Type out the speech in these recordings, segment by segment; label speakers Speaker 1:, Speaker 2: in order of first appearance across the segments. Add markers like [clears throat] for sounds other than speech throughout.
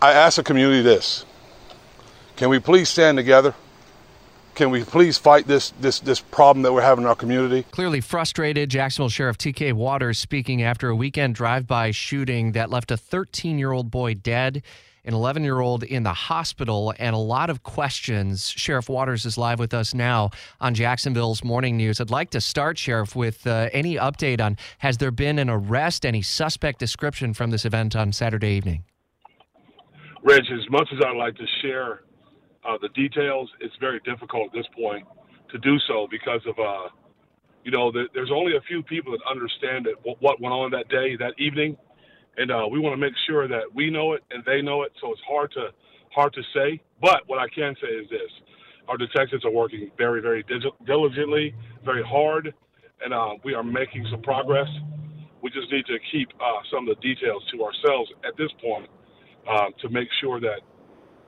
Speaker 1: I ask the community this can we please stand together? Can we please fight this this this problem that we're having in our community?
Speaker 2: Clearly frustrated, Jacksonville Sheriff TK Waters speaking after a weekend drive-by shooting that left a 13-year-old boy dead, an 11-year-old in the hospital, and a lot of questions. Sheriff Waters is live with us now on Jacksonville's Morning News. I'd like to start, Sheriff, with uh, any update on has there been an arrest, any suspect description from this event on Saturday evening?
Speaker 3: Rich, as much as I'd like to share uh, the details, it's very difficult at this point to do so because of, uh, you know, the, there's only a few people that understand it, what, what went on that day, that evening, and uh, we want to make sure that we know it and they know it. So it's hard to hard to say. But what I can say is this: our detectives are working very, very diligently, very hard, and uh, we are making some progress. We just need to keep uh, some of the details to ourselves at this point uh, to make sure that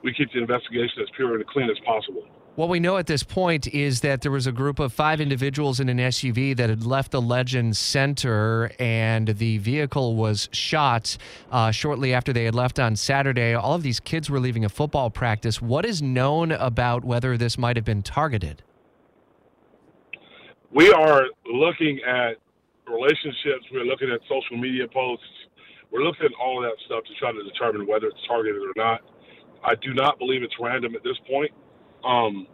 Speaker 3: we keep the investigation as pure and clean as possible.
Speaker 2: What we know at this point is that there was a group of five individuals in an SUV that had left the Legend Center, and the vehicle was shot uh, shortly after they had left on Saturday. All of these kids were leaving a football practice. What is known about whether this might have been targeted?
Speaker 3: We are looking at relationships. We're looking at social media posts. We're looking at all of that stuff to try to determine whether it's targeted or not. I do not believe it's random at this point. Um,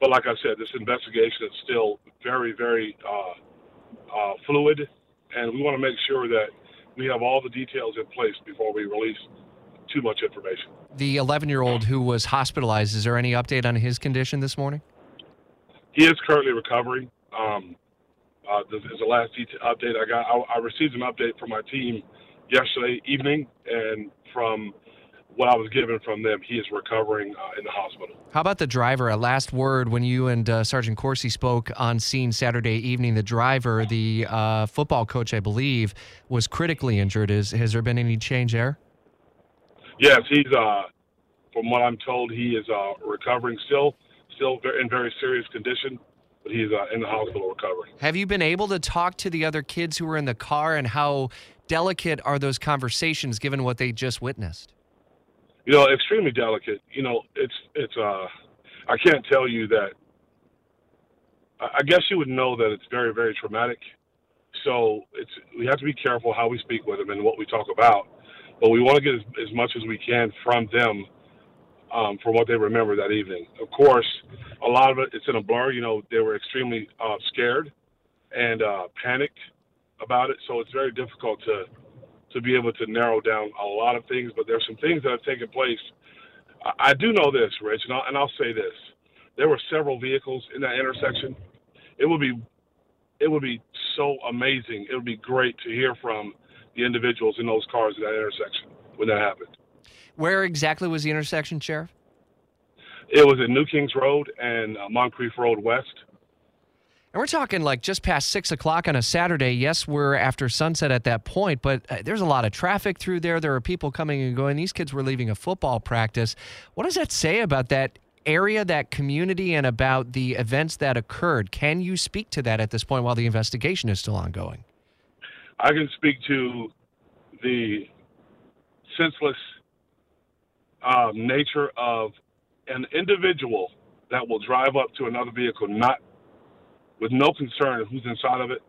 Speaker 3: but like I said, this investigation is still very, very uh, uh, fluid, and we want to make sure that we have all the details in place before we release too much information.
Speaker 2: The 11 year old who was hospitalized, is there any update on his condition this morning?
Speaker 3: He is currently recovering. Um, uh, this is the last update I got. I, I received an update from my team yesterday evening, and from what I was given from them, he is recovering uh, in the hospital.
Speaker 2: How about the driver? A last word when you and uh, Sergeant Corsi spoke on scene Saturday evening. The driver, the uh, football coach, I believe, was critically injured. Is has there been any change there?
Speaker 3: Yes, he's. Uh, from what I'm told, he is uh, recovering still, still in very serious condition, but he's uh, in the hospital recovering.
Speaker 2: Have you been able to talk to the other kids who were in the car, and how delicate are those conversations given what they just witnessed?
Speaker 3: you know, extremely delicate. You know, it's it's uh, I can't tell you that. I guess you would know that it's very very traumatic. So it's we have to be careful how we speak with them and what we talk about, but we want to get as, as much as we can from them um, from what they remember that evening. Of course, a lot of it it's in a blur. You know, they were extremely uh, scared and uh, panicked about it, so it's very difficult to to be able to narrow down a lot of things, but there's some things that have taken place. I, I do know this, Rich, and I'll, and I'll say this: there were several vehicles in that intersection. It would be, it would be so amazing. It would be great to hear from the individuals in those cars in that intersection when that happened.
Speaker 2: Where exactly was the intersection, Sheriff?
Speaker 3: It was at New Kings Road and uh, Moncrief Road West.
Speaker 2: And we're talking like just past six o'clock on a Saturday. Yes, we're after sunset at that point, but uh, there's a lot of traffic through there. There are people coming and going. These kids were leaving a football practice. What does that say about that area, that community, and about the events that occurred? Can you speak to that at this point while the investigation is still ongoing?
Speaker 3: I can speak to the senseless um, nature of an individual that will drive up to another vehicle, not with no concern of who's inside of it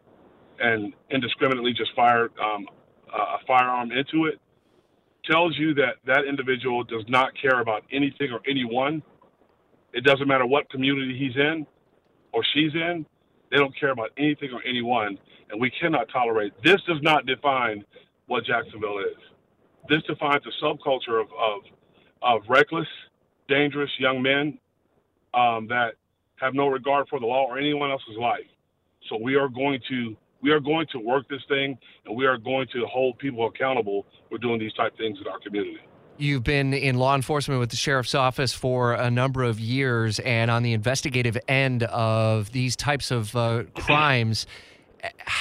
Speaker 3: and indiscriminately just fired um, a firearm into it tells you that that individual does not care about anything or anyone. It doesn't matter what community he's in or she's in. They don't care about anything or anyone, and we cannot tolerate. This does not define what Jacksonville is. This defines a subculture of of, of reckless, dangerous young men um, that have no regard for the law or anyone else's life. So we are going to we are going to work this thing, and we are going to hold people accountable for doing these type things in our community.
Speaker 2: You've been in law enforcement with the sheriff's office for a number of years, and on the investigative end of these types of uh, crimes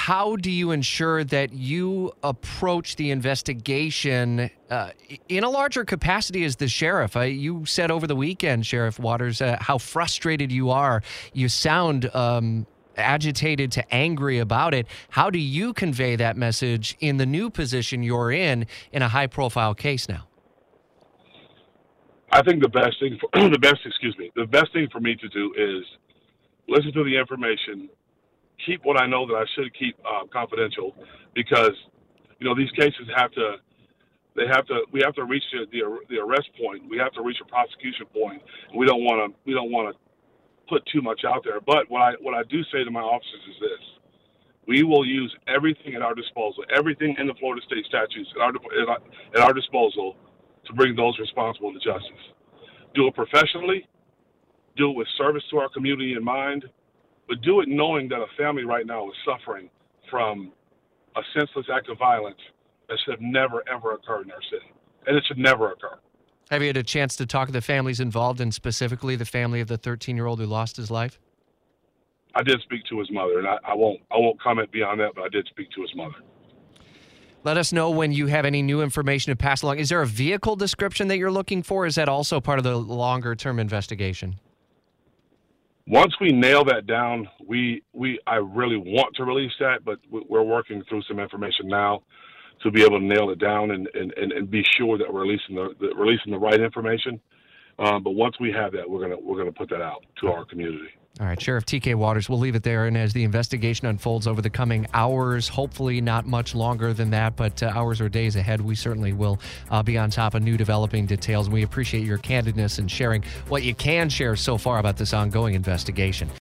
Speaker 2: how do you ensure that you approach the investigation uh, in a larger capacity as the sheriff? Uh, you said over the weekend, Sheriff Waters, uh, how frustrated you are. You sound um, agitated to angry about it. How do you convey that message in the new position you're in in a high profile case now?
Speaker 3: I think the best thing for [clears throat] the best excuse me the best thing for me to do is listen to the information, keep what I know that I should keep uh, confidential, because you know these cases have to they have to we have to reach the, the the arrest point. We have to reach a prosecution point. And we don't want to we don't want to put too much out there. But what I what I do say to my officers is this: we will use everything at our disposal, everything in the Florida state statutes at our at our, at our disposal to bring those responsible to justice. Do it professionally, do it with service to our community in mind, but do it knowing that a family right now is suffering from a senseless act of violence that should have never ever occurred in our city, and it should never occur.
Speaker 2: Have you had a chance to talk to the families involved, and specifically the family of the 13-year-old who lost his life?
Speaker 3: I did speak to his mother, and I, I won't I won't comment beyond that, but I did speak to his mother.
Speaker 2: Let us know when you have any new information to pass along. Is there a vehicle description that you're looking for? Is that also part of the longer term investigation?
Speaker 3: Once we nail that down, we we I really want to release that, but we're working through some information now to be able to nail it down and, and, and, and be sure that we're releasing the, the releasing the right information. Um, but once we have that, we're gonna we're gonna put that out to our community.
Speaker 2: All right, Sheriff TK Waters, we'll leave it there. And as the investigation unfolds over the coming hours, hopefully not much longer than that, but uh, hours or days ahead, we certainly will uh, be on top of new developing details. And we appreciate your candidness and sharing what you can share so far about this ongoing investigation.